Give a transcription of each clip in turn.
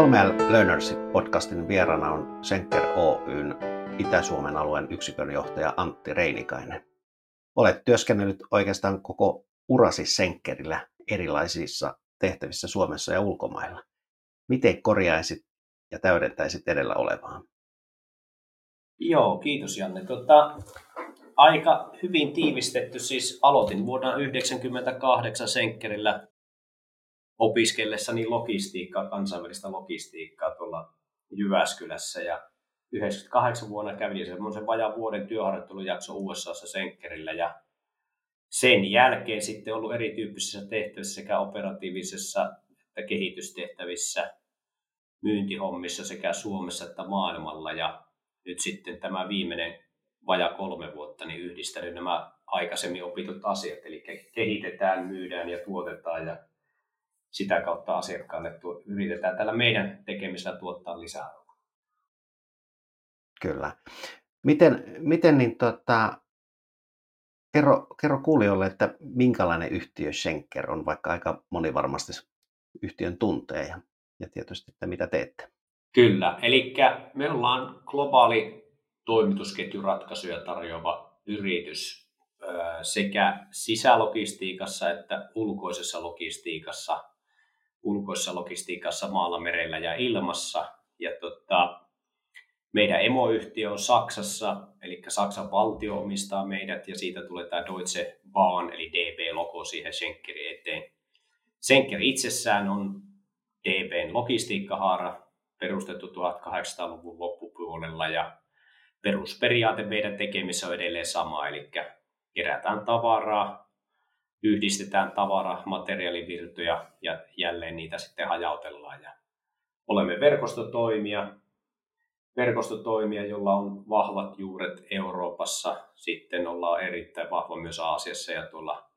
3L Learnership podcastin vieraana on Senker Oyn Itä-Suomen alueen yksikön johtaja Antti Reinikainen. Olet työskennellyt oikeastaan koko urasi Senkerillä erilaisissa tehtävissä Suomessa ja ulkomailla. Miten korjaisit ja täydentäisit edellä olevaa? Joo, kiitos Janne. Tota, aika hyvin tiivistetty. Siis aloitin vuonna 1998 Senkkerillä opiskellessani logistiikkaa, kansainvälistä logistiikkaa tuolla Jyväskylässä. Ja 98 vuonna kävin semmoisen vajaan vuoden työharjoittelujakso USAssa Senkkerillä. Ja sen jälkeen sitten ollut erityyppisissä tehtävissä sekä operatiivisessa että kehitystehtävissä, myyntihommissa sekä Suomessa että maailmalla. Ja nyt sitten tämä viimeinen vaja kolme vuotta niin yhdistänyt nämä aikaisemmin opitut asiat, eli kehitetään, myydään ja tuotetaan ja sitä kautta asiakkaalle tuo, yritetään tällä meidän tekemisellä tuottaa lisää Kyllä. Miten, miten niin tota, kerro, kerro kuulijoille, että minkälainen yhtiö Schenker on, vaikka aika moni varmasti yhtiön tuntee ja, ja tietysti, että mitä teette. Kyllä, eli me ollaan globaali toimitusketjuratkaisuja tarjoava yritys sekä sisälogistiikassa että ulkoisessa logistiikassa, ulkoisessa logistiikassa maalla, merellä ja ilmassa. Ja tota, meidän emoyhtiö on Saksassa, eli Saksan valtio omistaa meidät ja siitä tulee tämä Deutsche Bahn eli DB-logo siihen Schenkerin eteen. Schenker itsessään on DBn logistiikkahaara, perustettu 1800-luvun loppupuolella ja perusperiaate meidän tekemisessä on edelleen sama, eli kerätään tavaraa, yhdistetään tavara, materiaalivirtoja ja jälleen niitä sitten hajautellaan. Ja olemme verkostotoimija, verkostotoimija, jolla on vahvat juuret Euroopassa, sitten ollaan erittäin vahva myös Aasiassa ja tuolla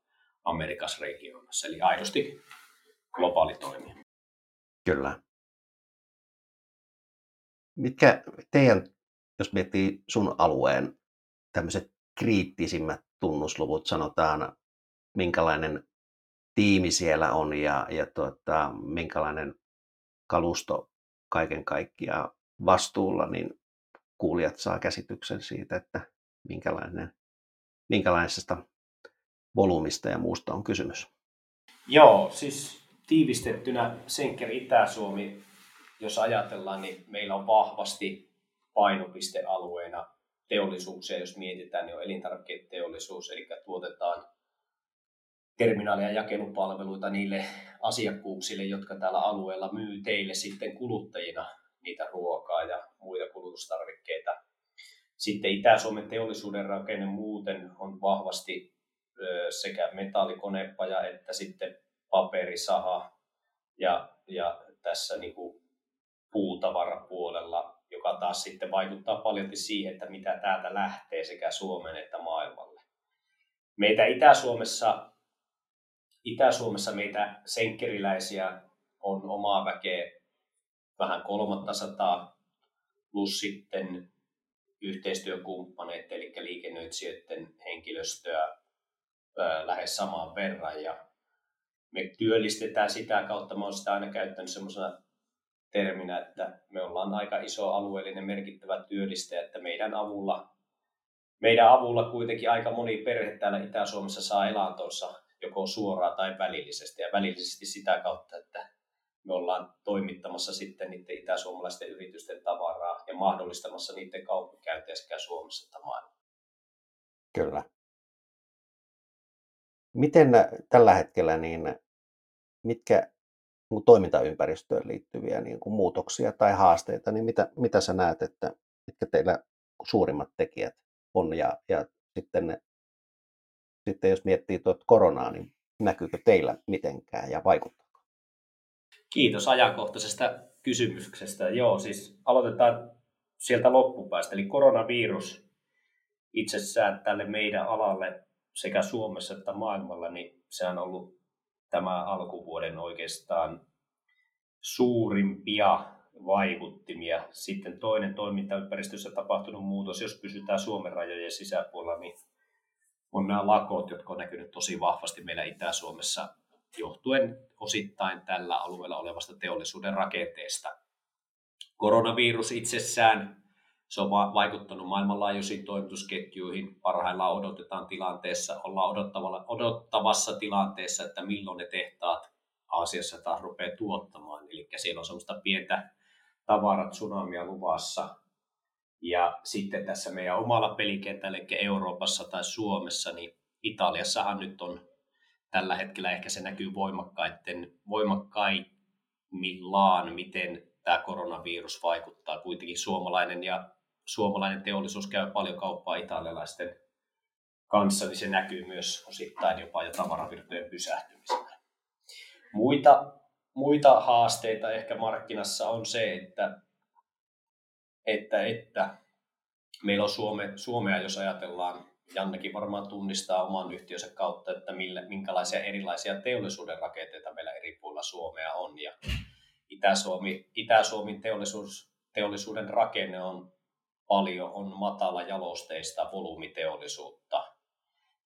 Amerikas regionassa, eli aidosti globaali toimija. Kyllä. Mitkä teidän, jos miettii sun alueen tämmöiset kriittisimmät tunnusluvut, sanotaan minkälainen tiimi siellä on ja, ja tuota, minkälainen kalusto kaiken kaikkiaan vastuulla, niin kuulijat saa käsityksen siitä, että minkälainen, minkälaisesta volyymista ja muusta on kysymys. Joo, siis tiivistettynä Senker Itä-Suomi jos ajatellaan, niin meillä on vahvasti painopistealueena teollisuuksia, jos mietitään, niin on elintarviketeollisuus, eli tuotetaan terminaali- ja jakelupalveluita niille asiakkuuksille, jotka täällä alueella myy teille sitten kuluttajina niitä ruokaa ja muita kulutustarvikkeita. Sitten Itä-Suomen teollisuuden rakenne muuten on vahvasti sekä metallikonepaja että sitten paperisaha ja, ja tässä niin kuin puutavarapuolella, joka taas sitten vaikuttaa paljon siihen, että mitä täältä lähtee sekä Suomeen että maailmalle. Meitä Itä-Suomessa, Itä-Suomessa meitä senkkeriläisiä on omaa väkeä vähän kolmatta sataa, plus sitten yhteistyökumppaneet, eli liikennöitsijöiden henkilöstöä lähes samaan verran. Ja me työllistetään sitä kautta, mä olen sitä aina käyttänyt semmoisena terminä, että me ollaan aika iso alueellinen merkittävä työllistäjä, että meidän avulla, meidän avulla kuitenkin aika moni perhe täällä Itä-Suomessa saa elantonsa joko suoraan tai välillisesti ja välillisesti sitä kautta, että me ollaan toimittamassa sitten niiden itäsuomalaisten yritysten tavaraa ja mahdollistamassa niiden kaupankäyntiä sekä Suomessa että. Kyllä. Miten tällä hetkellä, niin mitkä toimintaympäristöön liittyviä niin kuin muutoksia tai haasteita, niin mitä, mitä sä näet, että mitkä teillä suurimmat tekijät on ja, ja sitten, ne, sitten jos miettii tuota koronaa, niin näkyykö teillä mitenkään ja vaikuttaako? Kiitos ajankohtaisesta kysymyksestä. Joo, siis aloitetaan sieltä loppupäästä. Eli koronavirus itsessään tälle meidän alalle sekä Suomessa että maailmalla, niin se on ollut tämä alkuvuoden oikeastaan suurimpia vaikuttimia. Sitten toinen toimintaympäristössä tapahtunut muutos, jos pysytään Suomen rajojen sisäpuolella, niin on nämä lakot, jotka on näkynyt tosi vahvasti meillä Itä-Suomessa johtuen osittain tällä alueella olevasta teollisuuden rakenteesta. Koronavirus itsessään, se on vaikuttanut maailmanlaajuisiin toimitusketjuihin. Parhaillaan odotetaan tilanteessa, ollaan odottavassa tilanteessa, että milloin ne tehtaat Aasiassa taas rupeaa tuottamaan. Eli siellä on semmoista pientä tavarat tsunamia luvassa. Ja sitten tässä meidän omalla pelikentällä, eli Euroopassa tai Suomessa, niin Italiassahan nyt on tällä hetkellä ehkä se näkyy voimakkaiden, voimakkaimmillaan, miten tämä koronavirus vaikuttaa. Kuitenkin suomalainen ja suomalainen teollisuus käy paljon kauppaa italialaisten kanssa, niin se näkyy myös osittain jopa jo tavaravirtojen pysähtymisenä. Muita, muita haasteita ehkä markkinassa on se, että, että, että meillä on Suome, Suomea, jos ajatellaan, Jannekin varmaan tunnistaa oman yhtiönsä kautta, että millä, minkälaisia erilaisia teollisuuden rakenteita meillä eri puolilla Suomea on. Ja Itä-Suomi, Itä-Suomen teollisuus, teollisuuden rakenne on paljon, on matala jalosteista volyymiteollisuutta.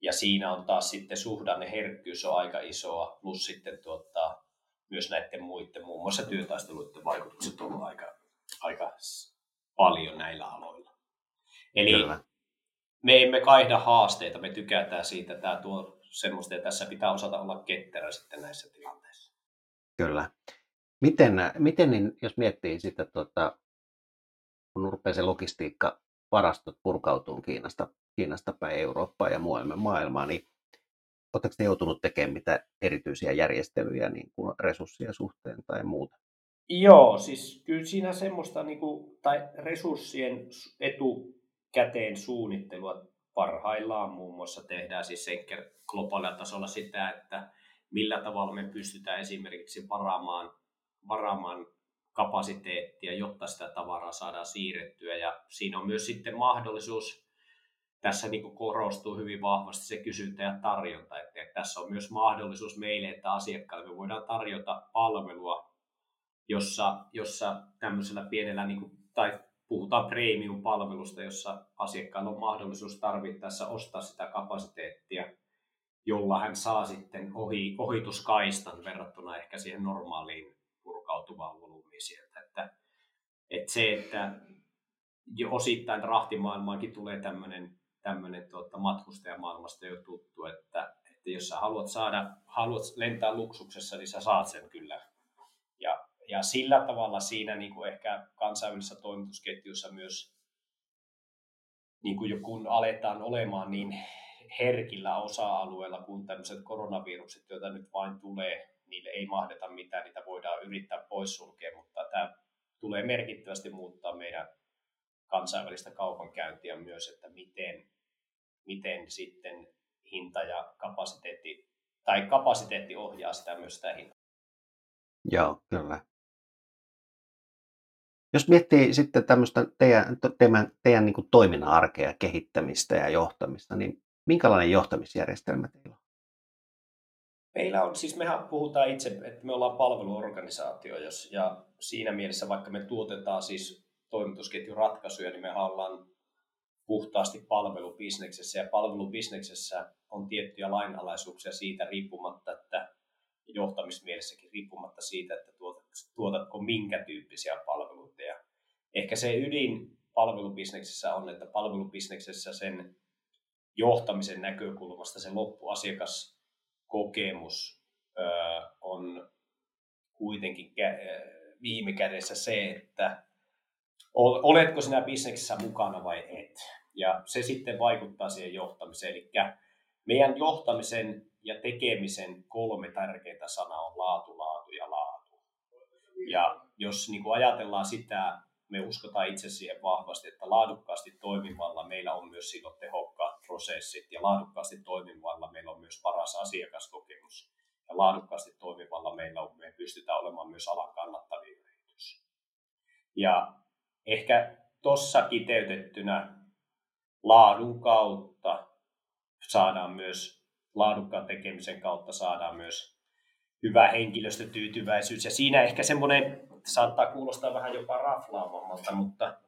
Ja siinä on taas sitten suhdanne herkkyys on aika isoa, plus sitten tuota, myös näiden muiden, muun muassa työtaisteluiden vaikutukset on aika, aika paljon näillä aloilla. Eli Kyllä. me emme kaihda haasteita, me tykätään siitä, tämä tuo semmoista, ja tässä pitää osata olla ketterä sitten näissä tilanteissa. Kyllä. Miten, miten niin, jos miettii sitä, tuota, kun rupeaa se logistiikka varastot purkautuu Kiinasta, Kiinasta päin Eurooppaan ja muualle maailmaan, niin oletteko te joutunut tekemään mitä erityisiä järjestelyjä niin kuin resurssien suhteen tai muuta? Joo, siis kyllä siinä semmoista niin kuin, tai resurssien etukäteen suunnittelua parhaillaan muun muassa tehdään siis senker globaalilla tasolla sitä, että millä tavalla me pystytään esimerkiksi varaamaan, varaamaan kapasiteettia, jotta sitä tavaraa saadaan siirrettyä. Ja siinä on myös sitten mahdollisuus, tässä niin korostuu hyvin vahvasti se kysyntä ja tarjonta, että tässä on myös mahdollisuus meille, että asiakkaille me voidaan tarjota palvelua, jossa, jossa tämmöisellä pienellä, niin kuin, tai puhutaan premium-palvelusta, jossa asiakkaalla on mahdollisuus tarvittaessa ostaa sitä kapasiteettia, jolla hän saa sitten ohi, ohituskaistan verrattuna ehkä siihen normaaliin purkautuvaan volyymiin sieltä. Että, että se, että jo osittain rahtimaailmaankin tulee tämmöinen tämmöinen tuota, matkustajamaailmasta jo tuttu, että, että jos sä haluat saada, haluat lentää luksuksessa, niin sä saat sen kyllä. Ja, sillä tavalla siinä niin kuin ehkä kansainvälisessä toimitusketjussa myös, niin kuin kun aletaan olemaan niin herkillä osa-alueilla kuin tämmöiset koronavirukset, joita nyt vain tulee, niille ei mahdeta mitään, niitä voidaan yrittää poissulkea, mutta tämä tulee merkittävästi muuttaa meidän kansainvälistä kaupankäyntiä myös, että miten, miten sitten hinta ja kapasiteetti, tai kapasiteetti ohjaa sitä myös sitä hintaa. Joo, kyllä. Jos miettii sitten tämmöistä teidän, teidän, teidän niin toiminnan arkea, kehittämistä ja johtamista, niin minkälainen johtamisjärjestelmä teillä on? Meillä on, siis mehän puhutaan itse, että me ollaan palveluorganisaatio, jos, ja siinä mielessä vaikka me tuotetaan siis toimitusketjuratkaisuja, niin me ollaan puhtaasti palvelubisneksessä, ja palvelubisneksessä on tiettyjä lainalaisuuksia siitä riippumatta, että johtamismielessäkin riippumatta siitä, että tuotatko minkä tyyppisiä palveluita. Ehkä se ydin palvelubisneksessä on, että palvelubisneksessä sen johtamisen näkökulmasta se loppuasiakaskokemus on kuitenkin viime kädessä se, että oletko sinä bisneksessä mukana vai et. Ja se sitten vaikuttaa siihen johtamiseen. Eli meidän johtamisen ja tekemisen kolme tärkeintä sanaa on laatu, laatu ja laatu. Ja jos niin kuin ajatellaan sitä, me uskotaan itse siihen vahvasti, että laadukkaasti toimivalla meillä on myös silloin tehokkaat prosessit ja laadukkaasti toimivalla meillä on myös paras asiakaskokemus. Ja laadukkaasti toimivalla meillä on, me pystytään olemaan myös alan kannattavia yritys. Ja ehkä tuossa kiteytettynä laadun kautta saadaan myös, laadukkaan tekemisen kautta saadaan myös hyvä henkilöstötyytyväisyys. Ja siinä ehkä semmoinen saattaa kuulostaa vähän jopa raflaavammalta, mutta,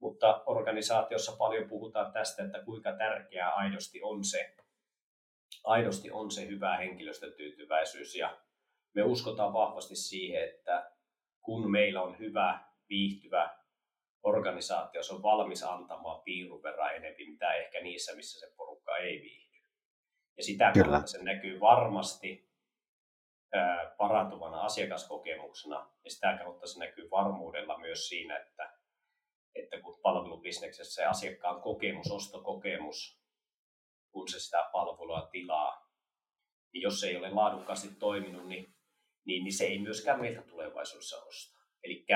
mutta organisaatiossa paljon puhutaan tästä, että kuinka tärkeää aidosti on se, aidosti on se hyvä henkilöstötyytyväisyys. Ja me uskotaan vahvasti siihen, että kun meillä on hyvä viihtyvä organisaatio, se on valmis antamaan piirun verran enemmän, mitä ehkä niissä, missä se porukka ei viihdy. Ja sitä Kyllä. kautta se näkyy varmasti parantuvana asiakaskokemuksena, ja sitä kautta se näkyy varmuudella myös siinä, että, että kun palvelubisneksessä se asiakkaan kokemus, ostokokemus, kun se sitä palvelua tilaa, niin jos se ei ole laadukkaasti toiminut, niin, niin, niin se ei myöskään meiltä tulevaisuudessa osta. Eli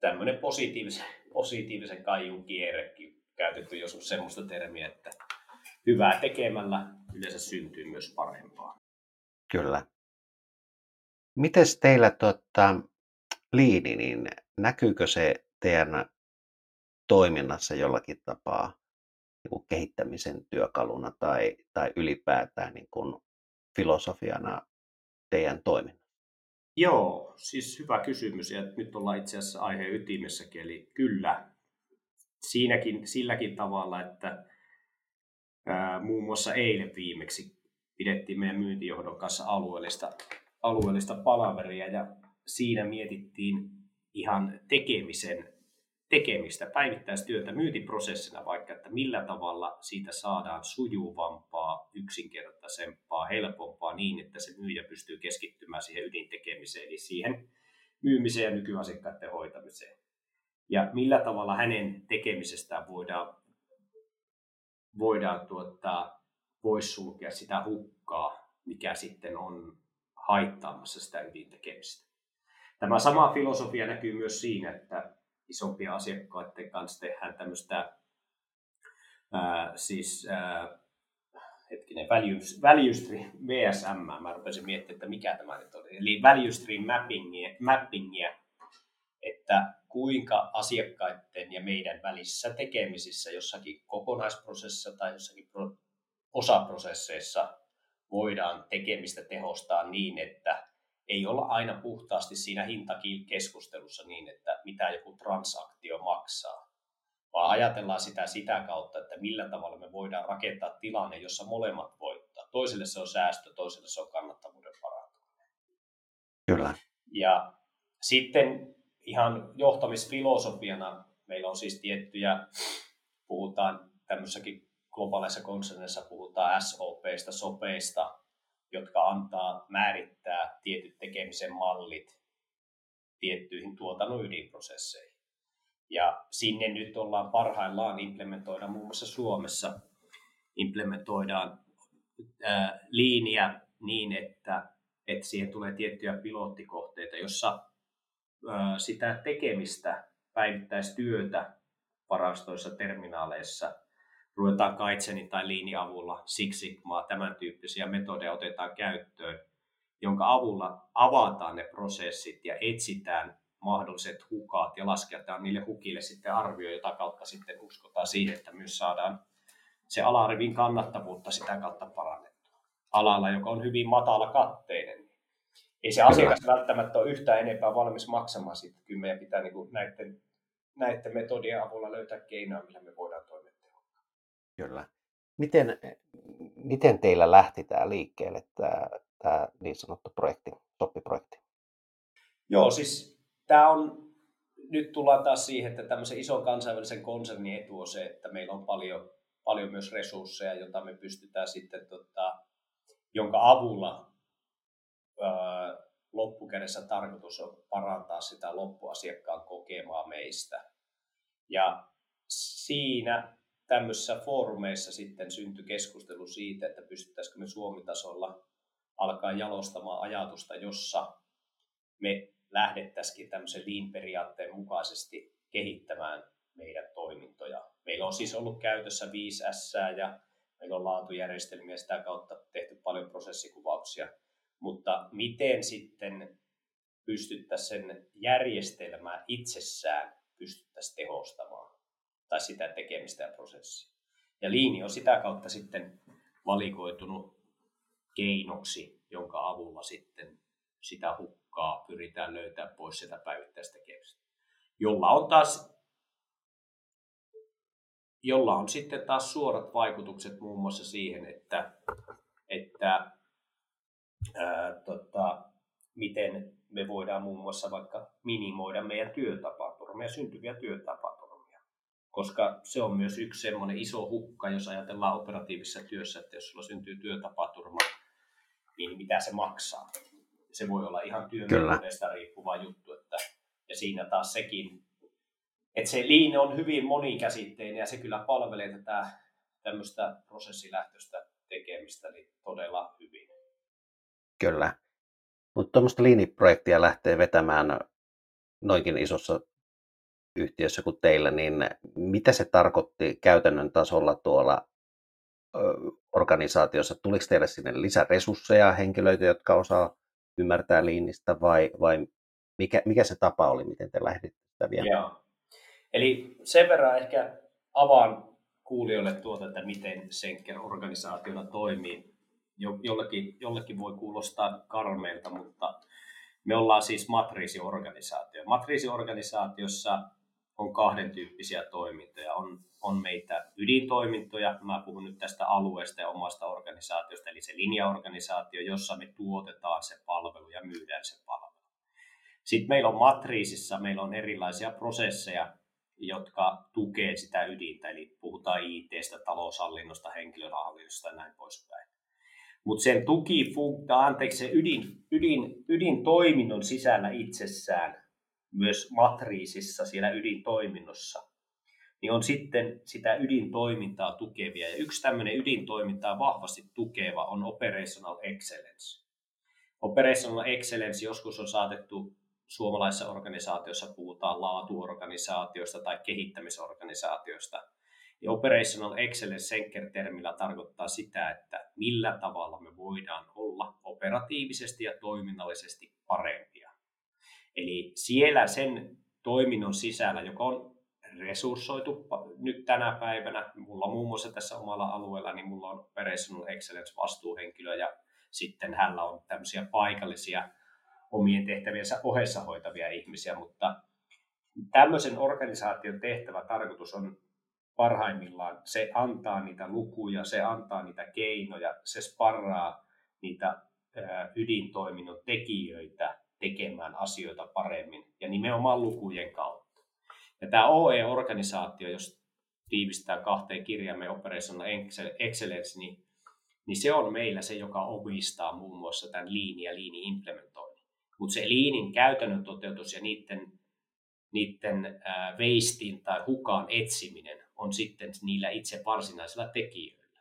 tämmöinen positiivisen, positiivisen kaijun kierrekin käytetty joskus semmoista termiä, että hyvää tekemällä yleensä syntyy myös parempaa. Kyllä. Miten teillä tuota, liini, niin näkyykö se teidän toiminnassa jollakin tapaa niin kuin kehittämisen työkaluna tai, tai ylipäätään niin kuin filosofiana teidän toiminnassa? Joo, siis hyvä kysymys ja nyt ollaan itse asiassa aiheen ytimessäkin, eli kyllä siinäkin, silläkin tavalla, että ää, muun muassa eilen viimeksi pidettiin meidän myyntijohdon kanssa alueellista, alueellista palaveria ja siinä mietittiin ihan tekemisen tekemistä, päivittäistyötä myyntiprosessina vaikka, että millä tavalla siitä saadaan sujuvampaa, yksinkertaisempaa, helpompaa niin, että se myyjä pystyy keskittymään siihen ydintekemiseen, eli siihen myymiseen ja nykyasiakkaiden hoitamiseen. Ja millä tavalla hänen tekemisestään voidaan, voidaan tuottaa, pois sulkea sitä hukkaa, mikä sitten on haittaamassa sitä ydintekemistä. Tämä sama filosofia näkyy myös siinä, että isompia asiakkaiden kanssa tehdään tämmöistä ää, siis ää, hetkinen, value, value stream, VSM, mä rupesin miettimään, että mikä tämä nyt oli, eli value stream mappingia, mappingia että kuinka asiakkaiden ja meidän välissä tekemisissä jossakin kokonaisprosessissa tai jossakin pro, osaprosesseissa voidaan tekemistä tehostaa niin, että ei olla aina puhtaasti siinä hintakeskustelussa niin, että mitä joku transaktio maksaa, vaan ajatellaan sitä sitä kautta, että millä tavalla me voidaan rakentaa tilanne, jossa molemmat voittaa. Toiselle se on säästö, toiselle se on kannattavuuden parantuminen. Kyllä. Ja sitten ihan johtamisfilosofiana meillä on siis tiettyjä, puhutaan tämmöisessäkin globaaleissa konserneissa puhutaan SOPista, sopeista, jotka antaa määrittää tietyt tekemisen mallit tiettyihin tuotannon ydinprosesseihin. Ja sinne nyt ollaan parhaillaan implementoida muun muassa Suomessa implementoidaan ää, liiniä niin, että, että siihen tulee tiettyjä pilottikohteita, jossa ää, sitä tekemistä, päivittäistyötä varastoissa, terminaaleissa ruvetaan Kaitsenin tai Liinin avulla Six Sigmaa, tämän tyyppisiä metodeja otetaan käyttöön, jonka avulla avataan ne prosessit ja etsitään mahdolliset hukat ja lasketaan niille hukille sitten arvio, jota kautta sitten uskotaan siihen, että myös saadaan se alarivin kannattavuutta sitä kautta parannettua. Alalla, joka on hyvin matala katteinen, ei se asiakas välttämättä ole yhtään enempää valmis maksamaan siitä. Kyllä meidän pitää niin kuin näiden, näiden metodien avulla löytää keinoja, millä me voidaan toimia Kyllä. Miten, miten teillä lähti tämä liikkeelle, tämä, tämä niin sanottu projekti, soppiprojekti? Joo, siis tämä on, nyt tullaan taas siihen, että tämmöisen ison kansainvälisen konsernin etu on se, että meillä on paljon, paljon myös resursseja, joita me pystytään sitten, tota, jonka avulla ää, loppukädessä tarkoitus on parantaa sitä loppuasiakkaan kokemaa meistä. Ja siinä tämmöisissä foorumeissa sitten syntyi keskustelu siitä, että pystyttäisikö me Suomi-tasolla alkaa jalostamaan ajatusta, jossa me lähdettäisikin tämmöisen lean-periaatteen mukaisesti kehittämään meidän toimintoja. Meillä on siis ollut käytössä 5 S ja meillä on laatujärjestelmiä sitä kautta tehty paljon prosessikuvauksia, mutta miten sitten pystyttäisiin sen järjestelmää itsessään pystyttäisiin tehostamaan tai sitä tekemistä ja prosessia. Ja liini on sitä kautta sitten valikoitunut keinoksi, jonka avulla sitten sitä hukkaa pyritään löytämään pois sitä päivittäistä tekemistä. Jolla on taas jolla on sitten taas suorat vaikutukset muun muassa siihen, että, että ää, tota, miten, me voidaan muun muassa vaikka minimoida meidän työtapaturmia, syntyviä työtapaturmia. Koska se on myös yksi semmoinen iso hukka, jos ajatellaan operatiivisessa työssä, että jos sulla syntyy työtapaturma, niin mitä se maksaa. Se voi olla ihan työmetodeista riippuva juttu. Että, ja siinä taas sekin, että se liine on hyvin monikäsitteinen ja se kyllä palvelee tätä tämmöistä prosessilähtöistä tekemistä niin todella hyvin. Kyllä. Mutta tuommoista liiniprojektia lähtee vetämään noinkin isossa yhtiössä kuin teillä, niin mitä se tarkoitti käytännön tasolla tuolla organisaatiossa? Tuliko teille sinne lisäresursseja, henkilöitä, jotka osaa ymmärtää liinistä vai, vai mikä, mikä se tapa oli, miten te lähditte sitä viemään? Joo. Eli sen verran ehkä avaan kuulijoille tuota, että miten Senker organisaationa toimii. Jo, jollekin, jollekin voi kuulostaa karmeilta, mutta me ollaan siis matriisiorganisaatio. Matriisiorganisaatiossa on kahden tyyppisiä toimintoja. On, on meitä ydintoimintoja, mä puhun nyt tästä alueesta ja omasta organisaatiosta, eli se linjaorganisaatio, jossa me tuotetaan se palvelu ja myydään se palvelu. Sitten meillä on matriisissa, meillä on erilaisia prosesseja, jotka tukee sitä ydintä, eli puhutaan IT-stä, taloushallinnosta, henkilöhallinnosta ja näin poispäin. Mutta sen tuki, anteeksi, se ydin, ydin, ydintoiminnon sisällä itsessään, myös matriisissa siellä ydintoiminnossa, niin on sitten sitä ydintoimintaa tukevia. Ja yksi tämmöinen ydintoimintaa vahvasti tukeva on Operational Excellence. Operational Excellence joskus on saatettu suomalaisessa organisaatiossa puhutaan laatuorganisaatioista tai kehittämisorganisaatioista. Ja Operational Excellence Senker-termillä tarkoittaa sitä, että millä tavalla me voidaan olla operatiivisesti ja toiminnallisesti parempia. Eli siellä sen toiminnon sisällä, joka on resurssoitu nyt tänä päivänä, mulla muun muassa tässä omalla alueella, niin mulla on Operational Excellence vastuuhenkilö ja sitten hänellä on tämmöisiä paikallisia omien tehtäviensä ohessa hoitavia ihmisiä, mutta tämmöisen organisaation tehtävä tarkoitus on parhaimmillaan, se antaa niitä lukuja, se antaa niitä keinoja, se sparraa niitä ydintoiminnon tekijöitä tekemään asioita paremmin ja nimenomaan lukujen kautta. Ja tämä OE-organisaatio, jos tiivistää kahteen kirjaamme Operational Excellence, niin, niin se on meillä se, joka omistaa muun muassa tämän liini ja liini implementoinnin mutta se liinin käytännön toteutus ja niiden, niiden äh, veistin tai hukaan etsiminen on sitten niillä itse varsinaisilla tekijöillä.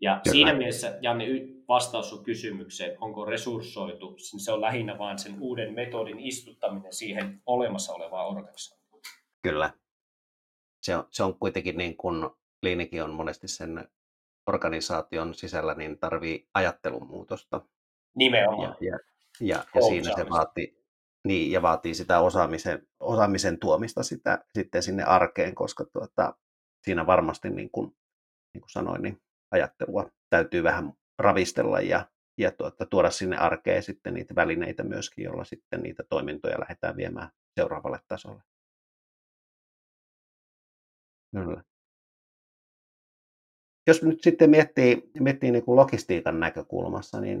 Ja Kyllä. siinä mielessä, Janne, vastaus sun kysymykseen, onko resurssoitu, se on lähinnä vain sen uuden metodin istuttaminen siihen olemassa olevaan organisaatioon. Kyllä. Se on, se on kuitenkin niin kuin Liinikin on monesti sen organisaation sisällä, niin tarvii ajattelun muutosta. Nimenomaan. Ja, ja, ja, ja siinä se vaatii, niin, ja vaatii sitä osaamisen, osaamisen tuomista sitä, sitten sinne arkeen, koska tuota, siinä varmasti, niin kuin, niin kuin sanoin, niin ajattelua täytyy vähän ravistella ja, ja tuota, tuoda sinne arkeen sitten niitä välineitä myöskin, joilla sitten niitä toimintoja lähdetään viemään seuraavalle tasolle. Kyllä. Jos nyt sitten miettii, miettii niin kuin logistiikan näkökulmassa, niin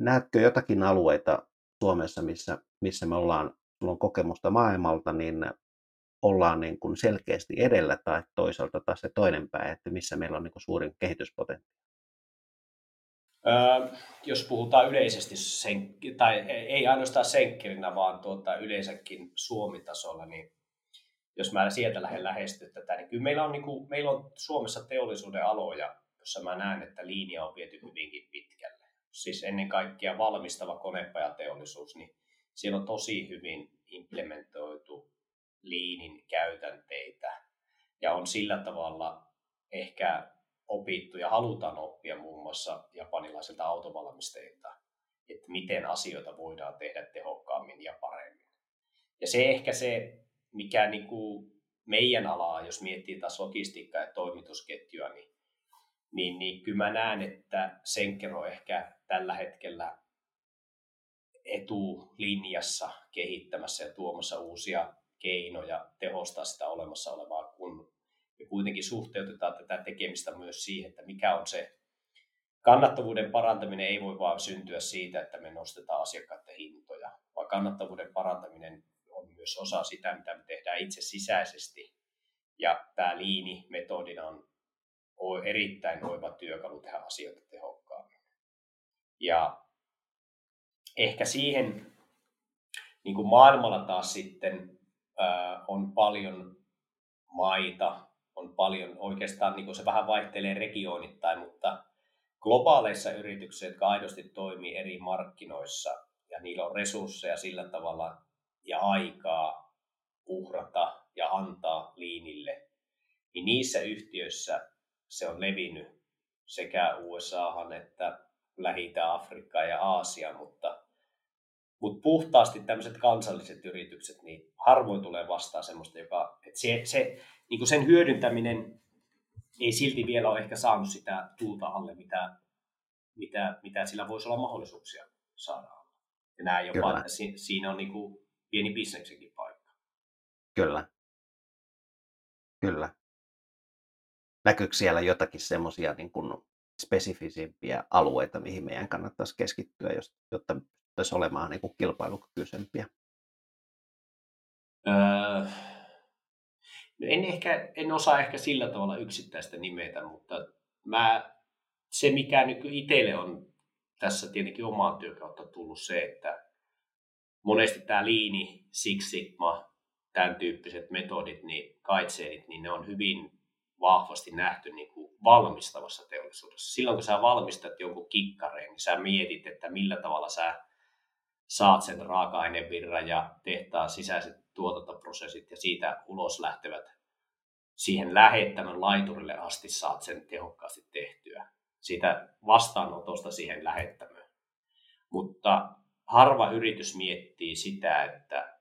näetkö jotakin alueita Suomessa, missä, missä me ollaan, sulla on kokemusta maailmalta, niin ollaan niin kuin selkeästi edellä tai toisaalta taas se toinen pää, että missä meillä on niin kuin suurin kehityspotentiaali? Jos puhutaan yleisesti, sen, tai ei ainoastaan senkkerinä, vaan tuota, yleensäkin Suomitasolla, niin jos mä sieltä lähden lähestyä tätä, niin kyllä meillä on, niin kuin, meillä on Suomessa teollisuuden aloja, jossa mä näen, että linja on viety hyvinkin pitkälle. Siis ennen kaikkea valmistava konepajateollisuus, niin siellä on tosi hyvin implementoitu liinin käytänteitä. Ja on sillä tavalla ehkä opittu ja halutaan oppia muun muassa japanilaisilta autovalmistajilta, että miten asioita voidaan tehdä tehokkaammin ja paremmin. Ja se ehkä se, mikä niin kuin meidän alaa, jos miettii taas logistiikkaa ja toimitusketjua, niin niin, niin kyllä mä näen, että Senkero ehkä tällä hetkellä etulinjassa kehittämässä ja tuomassa uusia keinoja tehostaa sitä olemassa olevaa, kun me kuitenkin suhteutetaan tätä tekemistä myös siihen, että mikä on se kannattavuuden parantaminen ei voi vaan syntyä siitä, että me nostetaan asiakkaiden hintoja, vaan kannattavuuden parantaminen on myös osa sitä, mitä me tehdään itse sisäisesti. Ja tämä liini metodina on erittäin oiva työkalu tehdä asioita tehokkaammin. Ja ehkä siihen niin kuin maailmalla taas sitten on paljon maita, on paljon. Oikeastaan, niin se vähän vaihtelee regioonittain, mutta globaaleissa yrityksissä, jotka aidosti toimii eri markkinoissa ja niillä on resursseja sillä tavalla ja aikaa uhrata ja antaa liinille, niin niissä yhtiöissä se on levinnyt sekä USAhan että lähi Afrikkaan ja Aasiaan, mutta, mutta puhtaasti tämmöiset kansalliset yritykset, niin harvoin tulee vastaan semmoista, joka, että se, se, niin kuin sen hyödyntäminen ei silti vielä ole ehkä saanut sitä tuulta alle, mitä, mitä, mitä sillä voisi olla mahdollisuuksia saada. Ja näin jopa, Kyllä. että siinä on niin kuin pieni bisneksenkin paikka. Kyllä. Kyllä. Näkyykö siellä jotakin semmoisia niin kuin spesifisimpiä alueita, mihin meidän kannattaisi keskittyä, jotta pystyttäisiin olemaan niin kuin kilpailukykyisempiä? Öö, no en, ehkä, en osaa ehkä sillä tavalla yksittäistä nimetä, mutta mä, se mikä nyt itselle on tässä tietenkin omaan työkautta tullut se, että monesti tämä liini, Six Sigma, tämän tyyppiset metodit, niin kaitseenit, niin ne on hyvin vahvasti nähty niin kuin valmistavassa teollisuudessa. Silloin kun sä valmistat jonkun kikkareen, niin sä mietit, että millä tavalla sä saat sen raaka-ainevirran ja tehtaan sisäiset tuotantoprosessit ja siitä ulos lähtevät siihen lähettämän laiturille asti saat sen tehokkaasti tehtyä. Siitä vastaanotosta siihen lähettämään. Mutta harva yritys miettii sitä, että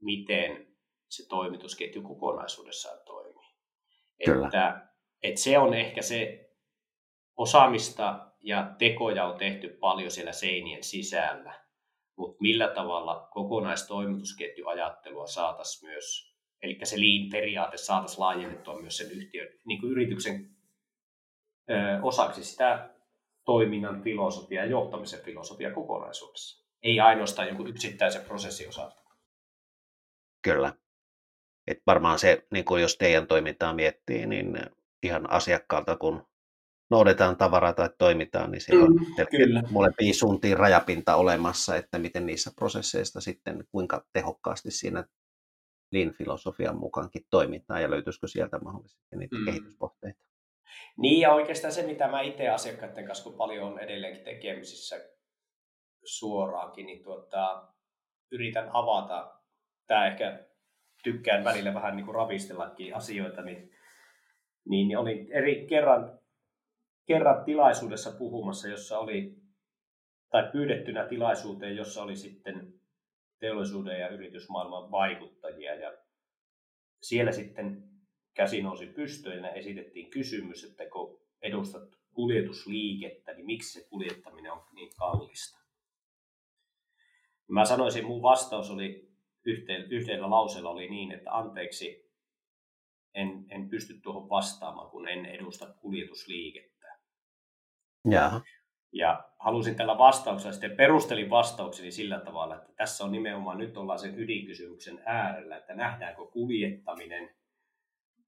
miten se toimitusketju kokonaisuudessaan toimii. Kyllä. Että, että se on ehkä se osaamista ja tekoja on tehty paljon siellä seinien sisällä, mutta millä tavalla kokonaistoimitusketjuajattelua saataisiin myös, eli se lean-periaate saataisiin laajennettua myös sen yhtiön, niin kuin yrityksen ö, osaksi sitä toiminnan filosofia ja johtamisen filosofia kokonaisuudessa. Ei ainoastaan jonkun yksittäisen prosessin osalta. Kyllä. Et varmaan se, niin kuin jos teidän toimintaa miettii, niin ihan asiakkaalta kun noudetaan tavaraa tai toimitaan, niin siellä on mm, molempiin suuntiin rajapinta olemassa, että miten niissä prosesseista sitten, kuinka tehokkaasti siinä Lean-filosofian mukaankin toimitaan ja löytyisikö sieltä mahdollisesti niitä mm. kehityskohteita. Niin ja oikeastaan se, mitä mä itse asiakkaiden kanssa, kun paljon on edelleenkin tekemisissä suoraankin, niin tuota, yritän avata, tämä ehkä tykkään välillä vähän niin kuin ravistellakin asioita, niin, niin, niin olin eri kerran, kerran tilaisuudessa puhumassa, jossa oli, tai pyydettynä tilaisuuteen, jossa oli sitten teollisuuden ja yritysmaailman vaikuttajia. Ja siellä sitten käsi nousi pystyyn ja esitettiin kysymys, että kun edustat kuljetusliikettä, niin miksi se kuljettaminen on niin kallista? Mä sanoisin, mun vastaus oli yhteen, lauseella oli niin, että anteeksi, en, en pysty tuohon vastaamaan, kun en edusta kuljetusliikettä. Ja, ja halusin tällä vastauksella, sitten perustelin vastaukseni sillä tavalla, että tässä on nimenomaan, nyt ollaan sen ydinkysymyksen äärellä, että nähdäänkö kuljettaminen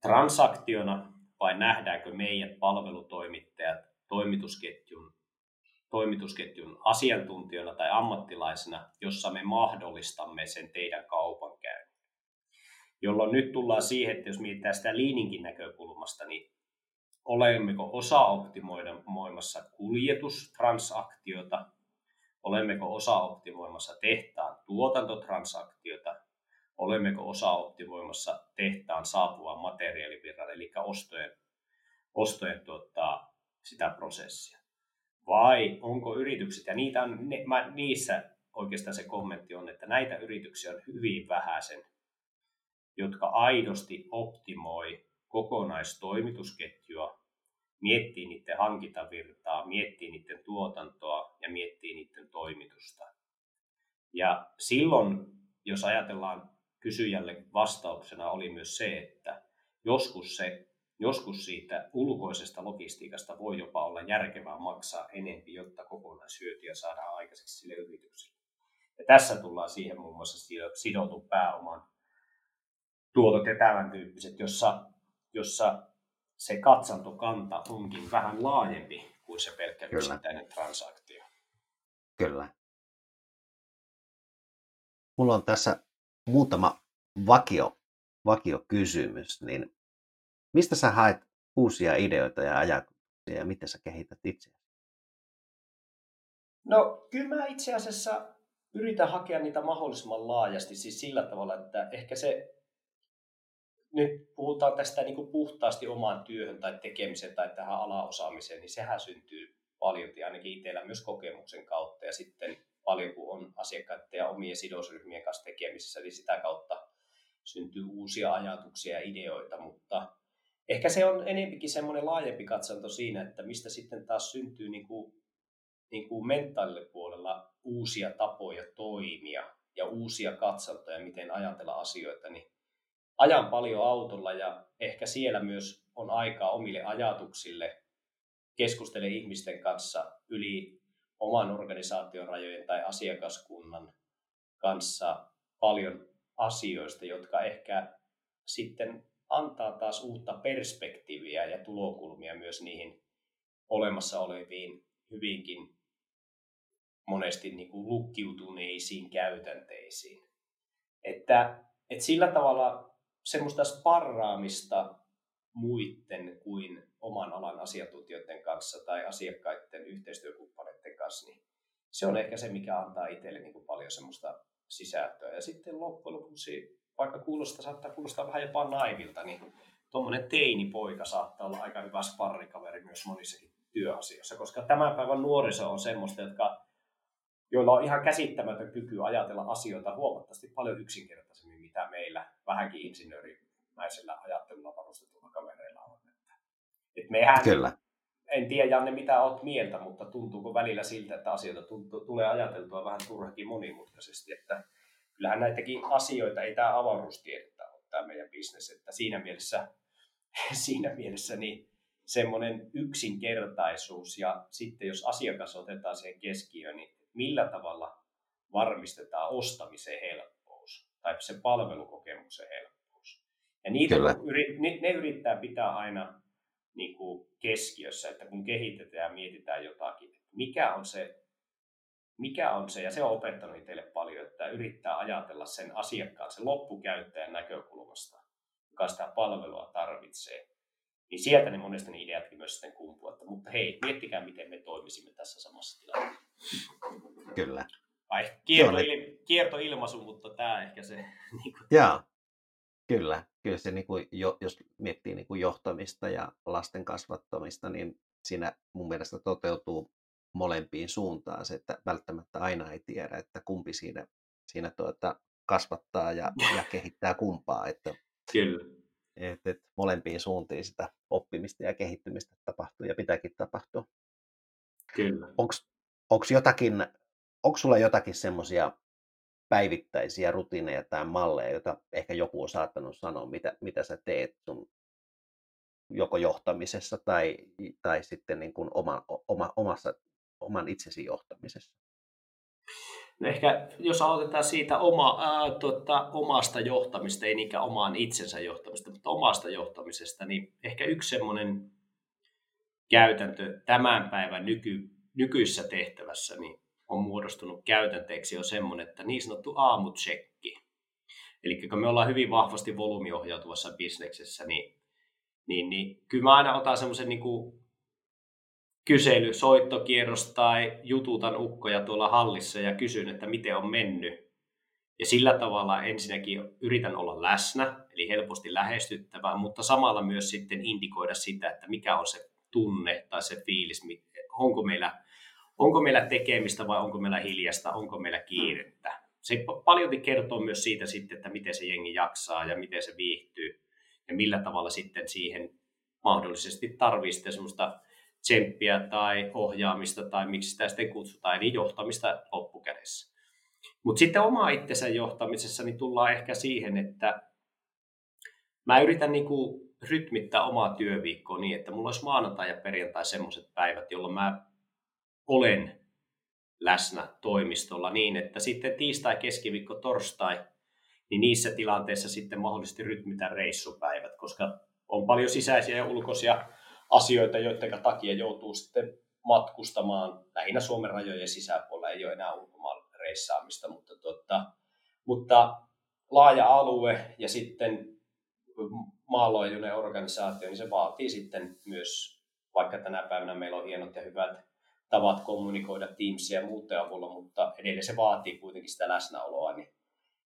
transaktiona vai nähdäänkö meidät palvelutoimittajat toimitusketjun toimitusketjun asiantuntijana tai ammattilaisena, jossa me mahdollistamme sen teidän kaupankäynnin. Jolloin nyt tullaan siihen, että jos mietitään sitä liininkin näkökulmasta, niin olemmeko osa-optimoimassa kuljetustransaktiota, olemmeko osa-optimoimassa tehtaan tuotantotransaktioita, olemmeko osa-optimoimassa tehtaan saapuvan materiaalivirran, eli ostojen, ostojen tuottaa sitä prosessia. Vai onko yritykset, ja niitä on, ne, mä, niissä oikeastaan se kommentti on, että näitä yrityksiä on hyvin vähäisen, jotka aidosti optimoi kokonaistoimitusketjua, miettii niiden hankintavirtaa, miettii niiden tuotantoa ja miettii niiden toimitusta. Ja silloin, jos ajatellaan kysyjälle vastauksena, oli myös se, että joskus se joskus siitä ulkoisesta logistiikasta voi jopa olla järkevää maksaa enempi, jotta kokonaishyötyjä saadaan aikaiseksi sille yritykselle. Ja tässä tullaan siihen muun muassa sidotun pääoman tuotot ja tämän tyyppiset, jossa, jossa se katsantokanta onkin vähän laajempi kuin se pelkkä yksittäinen transaktio. Kyllä. Mulla on tässä muutama vakio, vakio kysymys, niin mistä sä haet uusia ideoita ja ajatuksia ja miten sä kehität itseäsi? No kyllä mä itse asiassa yritän hakea niitä mahdollisimman laajasti, siis sillä tavalla, että ehkä se, nyt puhutaan tästä niin kuin puhtaasti omaan työhön tai tekemiseen tai tähän alaosaamiseen, niin sehän syntyy paljon, ainakin itsellä myös kokemuksen kautta. Ja sitten paljon kun on asiakkaiden ja omien sidosryhmien kanssa tekemisissä, niin sitä kautta syntyy uusia ajatuksia ja ideoita, mutta ehkä se on enempikin semmoinen laajempi katsanto siinä, että mistä sitten taas syntyy niin kuin, niin kuin mentaalille puolella uusia tapoja toimia ja uusia katsantoja, miten ajatella asioita, niin ajan paljon autolla ja ehkä siellä myös on aikaa omille ajatuksille, keskustele ihmisten kanssa yli oman organisaation rajojen tai asiakaskunnan kanssa paljon asioista, jotka ehkä sitten antaa taas uutta perspektiiviä ja tulokulmia myös niihin olemassa oleviin hyvinkin monesti niin kuin lukkiutuneisiin käytänteisiin. Että, että sillä tavalla semmoista sparraamista muiden kuin oman alan asiantuntijoiden kanssa tai asiakkaiden yhteistyökumppaneiden kanssa, niin se on ehkä se, mikä antaa itselle niin kuin paljon semmoista sisältöä. Ja sitten loppujen lopuksi, vaikka kuulostaa, saattaa kuulostaa vähän jopa naivilta, niin tuommoinen teinipoika saattaa olla aika hyvä sparrikaveri myös monissakin työasioissa, koska tämän päivän nuoriso on semmoista, jotka, joilla on ihan käsittämätön kyky ajatella asioita huomattavasti paljon yksinkertaisemmin, mitä meillä vähänkin insinöörimäisellä ajattelulla varustetulla kavereilla on. Että, että mehän, Kyllä. En tiedä, Janne, mitä olet mieltä, mutta tuntuuko välillä siltä, että asioita tuntuu, tulee ajateltua vähän turhakin monimutkaisesti, että kyllähän näitäkin asioita ei tämä avaruustiedettä ole tämä meidän bisnes, että siinä mielessä, siinä mielessä niin semmoinen yksinkertaisuus ja sitten jos asiakas otetaan siihen keskiöön, niin millä tavalla varmistetaan ostamisen helppous tai se palvelukokemuksen helppous. Ja niitä, ne yrittää pitää aina niin kuin keskiössä, että kun kehitetään ja mietitään jotakin, mikä on se, mikä on se, ja se on opettanut teille paljon, että yrittää ajatella sen asiakkaan, sen loppukäyttäjän näkökulmasta, joka sitä palvelua tarvitsee. Niin sieltä ne monesti ne ideatkin myös sitten kumpuavat. Mutta hei, miettikää, miten me toimisimme tässä samassa tilanteessa. Kyllä. Vai kiertoil, kiertoilmaisu, mutta tämä ehkä se... Niin kuin... Jaa, kyllä kyllä se, niin kuin, jos miettii niin kuin johtamista ja lasten kasvattamista, niin siinä mun mielestä toteutuu molempiin suuntaan se, että välttämättä aina ei tiedä, että kumpi siinä, siinä tuota, kasvattaa ja, ja kehittää kumpaa. Että, kyllä. Että, että molempiin suuntiin sitä oppimista ja kehittymistä tapahtuu ja pitääkin tapahtua. Kyllä. Onko jotakin, onko sulla jotakin semmoisia päivittäisiä rutiineja tai malleja, joita ehkä joku on saattanut sanoa, mitä, mitä sä teet sun joko johtamisessa tai, tai sitten niin kuin oma, oma, omassa, oman itsesi johtamisessa? No ehkä jos aloitetaan siitä oma, ää, tuota, omasta johtamista, ei niinkään omaan itsensä johtamista, mutta omasta johtamisesta, niin ehkä yksi semmoinen käytäntö tämän päivän nyky, nykyisessä tehtävässä, niin on muodostunut käytänteeksi on semmoinen, että niin sanottu aamutsekki. Eli kun me ollaan hyvin vahvasti volyymiohjautuvassa bisneksessä, niin, niin, niin kyllä mä aina otan semmoisen niin kysely, soittokierros tai jututan ukkoja tuolla hallissa ja kysyn, että miten on mennyt. Ja sillä tavalla ensinnäkin yritän olla läsnä, eli helposti lähestyttävä, mutta samalla myös sitten indikoida sitä, että mikä on se tunne tai se fiilis, onko meillä onko meillä tekemistä vai onko meillä hiljasta, onko meillä kiirettä. Se paljon kertoo myös siitä sitten, että miten se jengi jaksaa ja miten se viihtyy ja millä tavalla sitten siihen mahdollisesti tarvitsee sitten semmoista tsemppiä tai ohjaamista tai miksi sitä sitten kutsutaan, eli johtamista loppukädessä. Mutta sitten oma itsensä johtamisessa niin tullaan ehkä siihen, että mä yritän niinku rytmittää omaa työviikkoa niin, että mulla olisi maanantai ja perjantai semmoiset päivät, jolloin mä olen läsnä toimistolla niin, että sitten tiistai, keskiviikko, torstai, niin niissä tilanteissa sitten mahdollisesti rytmitä reissupäivät, koska on paljon sisäisiä ja ulkoisia asioita, joiden takia joutuu sitten matkustamaan lähinnä Suomen rajojen sisäpuolella, ei ole enää ulkomaan reissaamista, mutta, tuota, mutta laaja alue ja sitten maanlaajuinen organisaatio, niin se vaatii sitten myös, vaikka tänä päivänä meillä on hienot ja hyvät tavat kommunikoida Teamsia ja muuten avulla, mutta edelleen se vaatii kuitenkin sitä läsnäoloa, niin,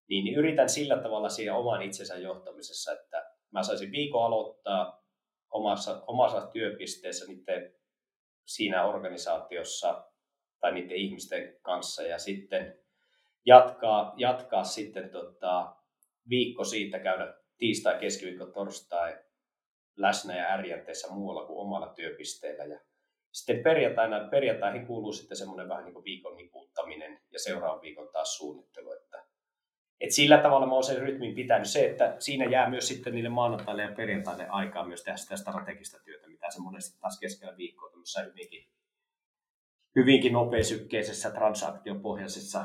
niin, niin yritän sillä tavalla siihen oman itsensä johtamisessa, että mä saisin viikon aloittaa omassa, omassa työpisteessä niiden siinä organisaatiossa tai niiden ihmisten kanssa ja sitten jatkaa, jatkaa sitten tota, viikko siitä käydä tiistai, keskiviikko, torstai läsnä ja ärjänteessä muualla kuin omalla työpisteellä. Ja sitten perjantaina, perjantaihin kuuluu sitten semmoinen vähän niin kuin viikon niputtaminen ja seuraavan viikon taas suunnittelu. Että, et sillä tavalla mä oon sen rytmin pitänyt. Se, että siinä jää myös sitten niille maanantaille ja perjantaille aikaa myös tehdä sitä strategista työtä, mitä se monesti taas keskellä viikkoa tämmöisessä hyvinkin, hyvinkin nopeasykkeisessä transaktiopohjaisessa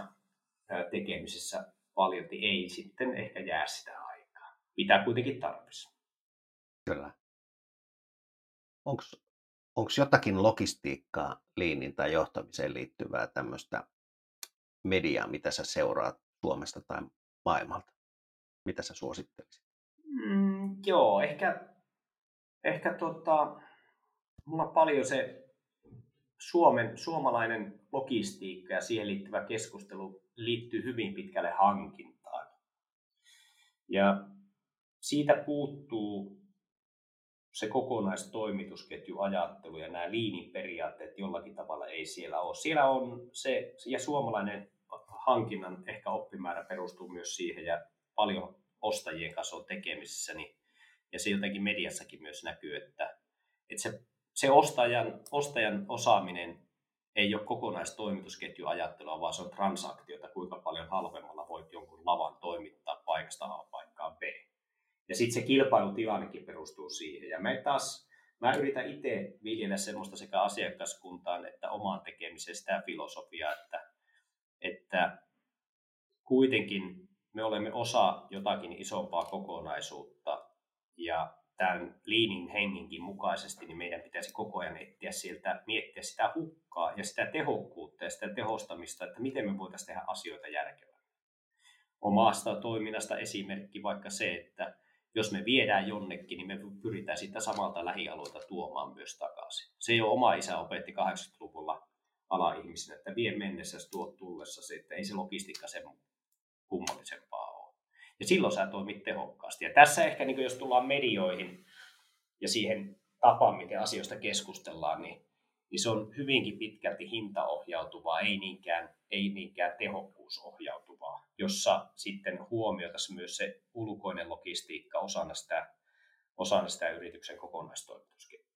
tekemisessä paljon ei sitten ehkä jää sitä aikaa. Pitää kuitenkin tarvissa. Kyllä. Onko jotakin logistiikkaa, liinin tai johtamiseen liittyvää tämmöistä mediaa, mitä sä seuraat Suomesta tai maailmalta? Mitä sä suosittelisit? Mm, joo, ehkä, ehkä tota, mulla on paljon se Suomen, suomalainen logistiikka ja siihen liittyvä keskustelu liittyy hyvin pitkälle hankintaan. Ja siitä puuttuu se kokonaistoimitusketjuajattelu ja nämä liinin periaatteet jollakin tavalla ei siellä ole. Siellä on se, ja suomalainen hankinnan ehkä oppimäärä perustuu myös siihen ja paljon ostajien kanssa on tekemisissä, niin, ja se jotenkin mediassakin myös näkyy, että, että se, se ostajan, ostajan osaaminen ei ole kokonaistoimitusketjuajattelua, vaan se on transaktiota, kuinka paljon halvemmalla voit jonkun lavan toimittaa paikasta A. Ja sitten se kilpailutilannekin perustuu siihen. Ja me taas, mä yritän itse viljellä semmoista sekä asiakaskuntaan että omaan tekemiseen sitä filosofiaa, että, että kuitenkin me olemme osa jotakin isompaa kokonaisuutta ja tämän liinin henginkin mukaisesti, niin meidän pitäisi koko ajan etsiä sieltä, miettiä sitä hukkaa ja sitä tehokkuutta ja sitä tehostamista, että miten me voitaisiin tehdä asioita järkevämmin. Omasta toiminnasta esimerkki vaikka se, että jos me viedään jonnekin, niin me pyritään sitä samalta lähialueelta tuomaan myös takaisin. Se jo oma isä opetti 80-luvulla ala-ihmisenä, että vie mennessä, tuot tullessa, että ei se logistiikka sen kummallisempaa ole. Ja silloin sä toimit tehokkaasti. Ja tässä ehkä, niin jos tullaan medioihin ja siihen tapaan, miten asioista keskustellaan, niin, niin se on hyvinkin pitkälti hintaohjautuvaa, ei niinkään, ei niinkään tehokkuusohjautuvaa, jossa sitten huomioitaisiin myös se ulkoinen logistiikka osana sitä, osana sitä yrityksen kokonaistoimitusketjua.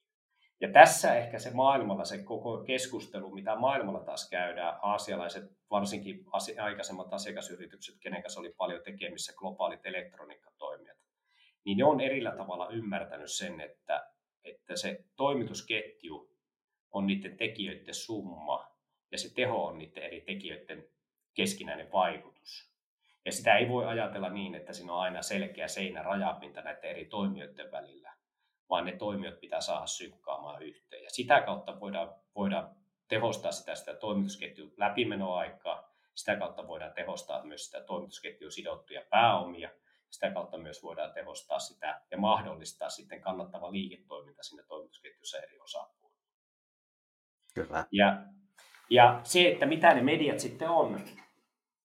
Ja tässä ehkä se maailmalla, se koko keskustelu, mitä maailmalla taas käydään, aasialaiset, varsinkin aikaisemmat asiakasyritykset, kenen kanssa oli paljon tekemissä, globaalit elektroniikkatoimijat, niin ne on erillä tavalla ymmärtänyt sen, että, että se toimitusketju on niiden tekijöiden summa ja se teho on niiden eri tekijöiden keskinäinen vaikutus. Ja sitä ei voi ajatella niin, että siinä on aina selkeä seinä rajapinta näiden eri toimijoiden välillä, vaan ne toimijat pitää saada synkkaamaan yhteen. Ja sitä kautta voidaan, voidaan tehostaa sitä, sitä toimitusketjun läpimenoaikaa, sitä kautta voidaan tehostaa myös sitä toimitusketjun sidottuja pääomia, sitä kautta myös voidaan tehostaa sitä ja mahdollistaa sitten kannattava liiketoiminta siinä toimitusketjussa eri osapuolilla. Kyllä. Ja, ja se, että mitä ne mediat sitten on,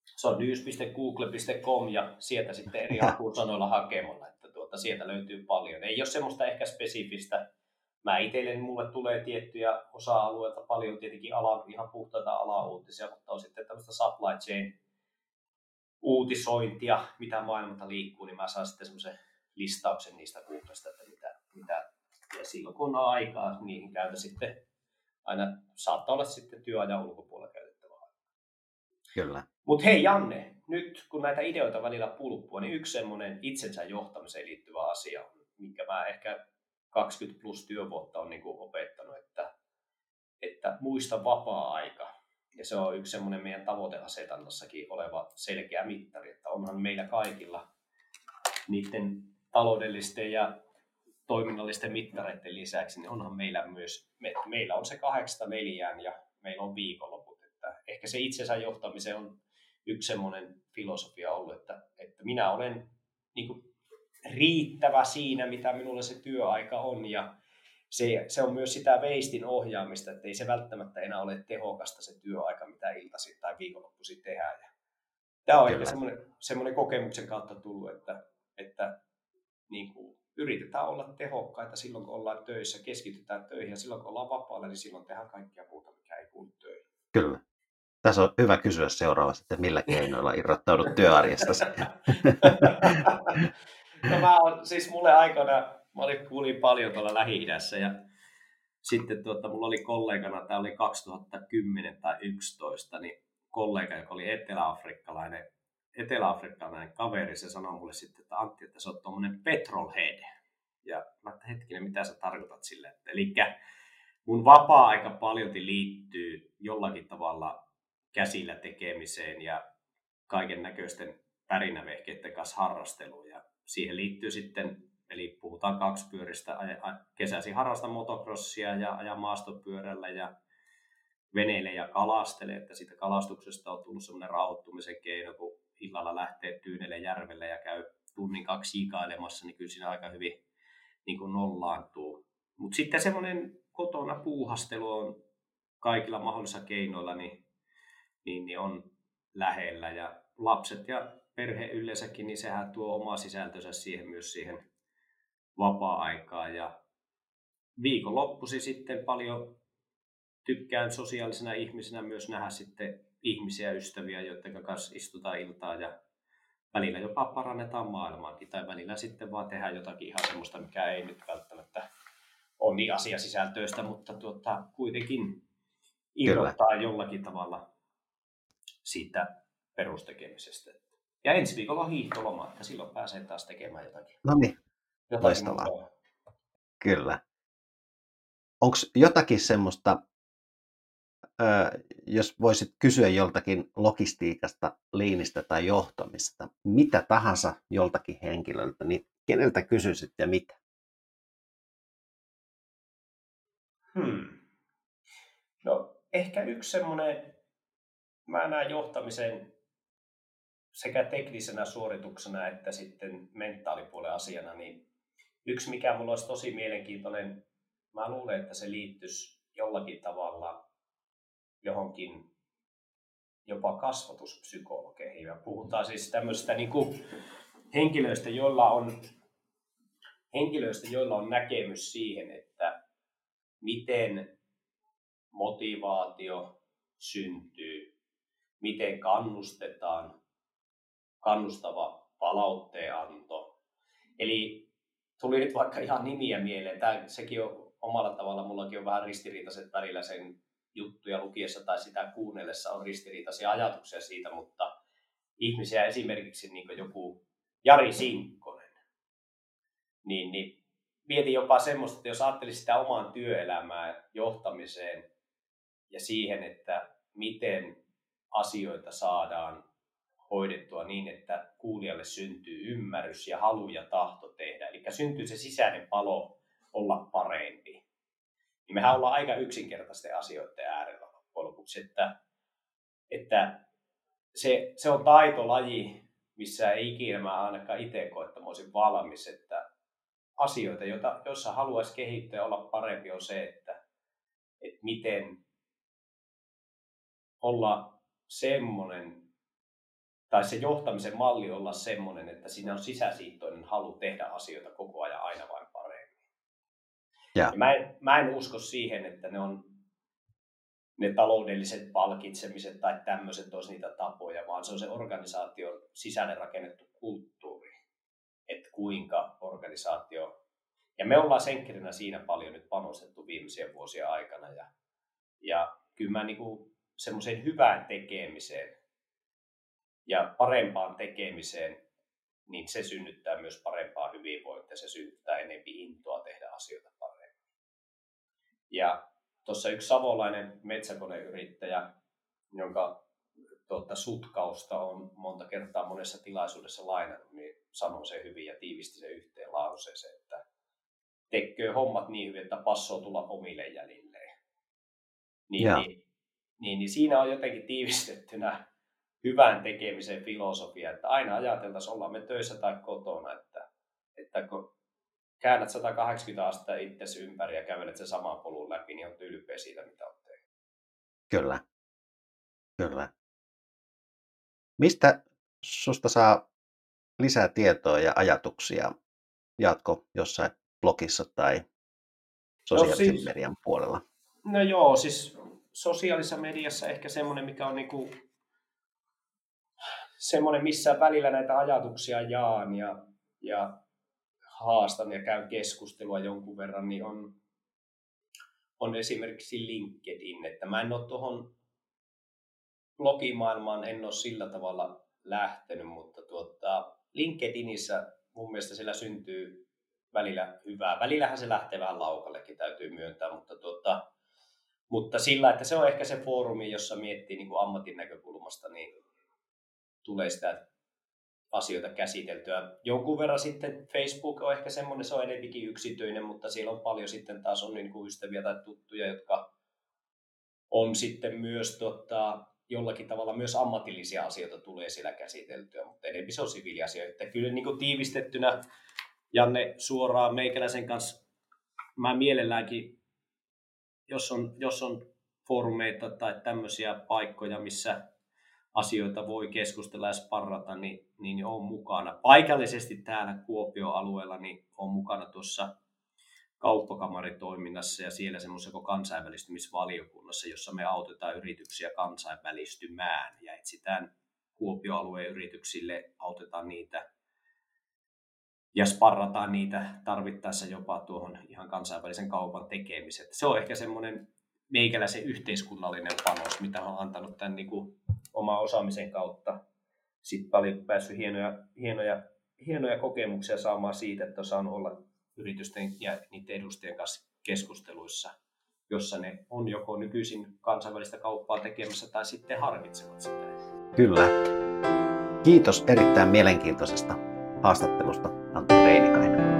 se on news.google.com ja sieltä sitten eri apuusanoilla hakemalla mutta sieltä löytyy paljon. Ei ole semmoista ehkä spesifistä. Mä itselleni mulle tulee tiettyjä osa-alueita paljon tietenkin ala, ihan puhtaita alauutisia, mutta on sitten tämmöistä supply chain uutisointia, mitä maailmalta liikkuu, niin mä saan sitten semmoisen listauksen niistä Googlesta, että mitä, mitä ja silloin kun on aikaa, niihin käytä sitten aina saattaa olla sitten työajan ulkopuolella käytettävä Kyllä. Mutta hei Janne, nyt kun näitä ideoita välillä pulppua, niin yksi semmoinen itsensä johtamiseen liittyvä asia minkä mä ehkä 20 plus työvuotta on niin opettanut, että, että muista vapaa-aika. Ja se on yksi semmoinen meidän tavoiteasetannassakin oleva selkeä mittari, että onhan meillä kaikilla niiden taloudellisten ja toiminnallisten mittareiden lisäksi, niin onhan meillä myös, me, meillä on se kahdeksasta neljään ja meillä on viikonloput. Että ehkä se itsensä johtamisen on yksi semmoinen filosofia ollut, että, että minä olen niin kuin, riittävä siinä, mitä minulle se työaika on ja se, se on myös sitä veistin ohjaamista, että ei se välttämättä enää ole tehokasta se työaika, mitä iltaisin tai viikonloppuisin tehdään. Ja tämä on ehkä semmoinen, semmoinen kokemuksen kautta tullut, että, että niin kuin, yritetään olla tehokkaita silloin, kun ollaan töissä, keskitytään töihin ja silloin, kun ollaan vapaalla, niin silloin tehdään kaikkia muuta, mikä ei kuulu töihin. Kyllä. Tässä on hyvä kysyä seuraavasti, että millä keinoilla irrottaudut työarjesta. no mä on, siis mulle aikana, mä olin, kuulin paljon tuolla lähi ja sitten tuota, mulla oli kollegana, tämä oli 2010 tai 2011, niin kollega, joka oli etelä-afrikkalainen etelä-afrikkalainen kaveri, se sanoi mulle sitten, että Antti, että se on tuommoinen petrolhead. Ja mä että hetkinen, mitä sä tarkoitat sille? Eli mun vapaa-aika paljon liittyy jollakin tavalla käsillä tekemiseen ja kaiken näköisten pärinävehkeiden kanssa harrasteluun. Ja siihen liittyy sitten, eli puhutaan kaksipyöristä, kesäisin harrasta motocrossia ja ajan maastopyörällä ja veneille ja kalastele, että siitä kalastuksesta on tullut semmoinen rauhoittumisen keino, kun illalla lähtee Tyynelle järvelle ja käy tunnin kaksi siikailemassa, niin kyllä siinä aika hyvin niin kuin nollaantuu. Mutta sitten semmoinen kotona puuhastelu on kaikilla mahdollisilla keinoilla, niin, niin, niin on lähellä. Ja lapset ja perhe yleensäkin, niin sehän tuo oma sisältönsä siihen myös siihen vapaa-aikaan. Ja viikonloppusi sitten paljon tykkään sosiaalisena ihmisenä myös nähdä sitten ihmisiä, ystäviä, joiden kanssa istutaan iltaa ja välillä jopa parannetaan maailmaakin tai välillä sitten vaan tehdään jotakin ihan semmoista, mikä ei nyt välttämättä ole niin asiasisältöistä, mutta tuota, kuitenkin irrottaa jollakin tavalla siitä perustekemisestä. Ja ensi viikolla on hiihtoloma, että silloin pääsee taas tekemään jotakin. No niin, loistavaa. Kyllä. Onko jotakin semmoista jos voisit kysyä joltakin logistiikasta, liinistä tai johtamista, mitä tahansa joltakin henkilöltä, niin keneltä kysyisit ja mitä? Hmm. No ehkä yksi semmoinen, mä näen johtamisen sekä teknisenä suorituksena että sitten mentaalipuolen asiana, niin yksi mikä mulla olisi tosi mielenkiintoinen, mä luulen, että se liittyisi jollakin tavalla johonkin jopa kasvatuspsykologeihin. Ja puhutaan siis tämmöistä niin kuin henkilöistä, joilla on, henkilöistä, joilla on näkemys siihen, että miten motivaatio syntyy, miten kannustetaan, kannustava palautteenanto. Eli tuli nyt vaikka ihan nimiä mieleen. Tämä, sekin on omalla tavalla, mullakin on vähän ristiriitaiset välillä sen juttuja lukiessa tai sitä kuunnellessa on ristiriitaisia ajatuksia siitä, mutta ihmisiä esimerkiksi niin joku Jari Sinkkonen, niin, niin mietin jopa semmoista, että jos ajattelisi sitä omaan työelämään, johtamiseen ja siihen, että miten asioita saadaan hoidettua niin, että kuulijalle syntyy ymmärrys ja halu ja tahto tehdä. Eli syntyy se sisäinen palo olla parempi niin mehän ollaan aika yksinkertaisten asioiden äärellä loppujen lopuksi, että, että se, se on taitolaji, missä ei ikinä mä ainakaan itse koe, että mä olisin valmis, että asioita, joita, joissa haluaisi kehittyä ja olla parempi, on se, että, että miten olla semmoinen, tai se johtamisen malli olla semmoinen, että siinä on sisäsiittoinen halu tehdä asioita koko ajan aina vain ja. Mä, en, mä en usko siihen, että ne on ne taloudelliset palkitsemiset tai tämmöiset olisi niitä tapoja, vaan se on se organisaation sisäinen rakennettu kulttuuri, että kuinka organisaatio, ja me ollaan senkkerinä siinä paljon nyt panostettu viimeisien vuosien aikana, ja, ja kyllä mä niinku semmoiseen hyvään tekemiseen ja parempaan tekemiseen, niin se synnyttää myös parempaa hyvinvointia, se synnyttää enemmän intoa tehdä asioita. Ja tuossa yksi savolainen metsäkoneyrittäjä, jonka tuota, sutkausta on monta kertaa monessa tilaisuudessa lainannut, niin sanoi se hyvin ja tiivisti se yhteen lauseeseen, että tekee hommat niin hyvin, että passoo tulla omille jäljilleen. Niin, niin, niin, niin, siinä on jotenkin tiivistettynä hyvän tekemisen filosofia, että aina ajateltaisiin, ollaan me töissä tai kotona, että, että kun käännät 180 astetta itsesi ympäri ja kävelet sen saman polun läpi, niin on ylpeä siitä, mitä on tehnyt. Kyllä. Kyllä. Mistä susta saa lisää tietoa ja ajatuksia? Jatko jossain blogissa tai sosiaalisen no siis, median puolella? No joo, siis sosiaalisessa mediassa ehkä semmoinen, mikä on niinku semmoinen, missä välillä näitä ajatuksia jaan ja, ja haastan ja käyn keskustelua jonkun verran, niin on, on esimerkiksi LinkedIn. Että mä en ole tuohon blogimaailmaan en ole sillä tavalla lähtenyt, mutta tuota, LinkedInissä mun mielestä siellä syntyy välillä hyvää. Välillähän se lähtee vähän laukallekin, täytyy myöntää, mutta, tuota, mutta sillä, että se on ehkä se foorumi, jossa miettii niin kuin ammatin näkökulmasta, niin tulee sitä asioita käsiteltyä. Jonkun verran sitten Facebook on ehkä semmoinen, se on enemmänkin yksityinen, mutta siellä on paljon sitten taas on niin kuin ystäviä tai tuttuja, jotka on sitten myös tota, jollakin tavalla myös ammatillisia asioita tulee siellä käsiteltyä, mutta enemmän se on siviiliasioita. Kyllä niin kuin tiivistettynä Janne suoraan meikäläisen kanssa, mä mielelläänkin, jos on, jos on foorumeita tai tämmöisiä paikkoja, missä asioita voi keskustella ja sparrata, niin, niin on mukana. Paikallisesti täällä Kuopio-alueella niin on mukana tuossa kauppakamaritoiminnassa ja siellä semmoisessa kansainvälistymisvaliokunnassa, jossa me autetaan yrityksiä kansainvälistymään ja etsitään Kuopio-alueen yrityksille, autetaan niitä ja sparrataan niitä tarvittaessa jopa tuohon ihan kansainvälisen kaupan tekemiseen. Se on ehkä semmoinen meikäläisen yhteiskunnallinen panos, mitä on antanut tämän niin kuin oma osaamisen kautta. Sitten paljon päässyt hienoja, hienoja, hienoja kokemuksia saamaan siitä, että on saanut olla yritysten ja niiden edustajien kanssa keskusteluissa, jossa ne on joko nykyisin kansainvälistä kauppaa tekemässä tai sitten harvitsevat sitä. Kyllä. Kiitos erittäin mielenkiintoisesta haastattelusta, Antti Reinikainen.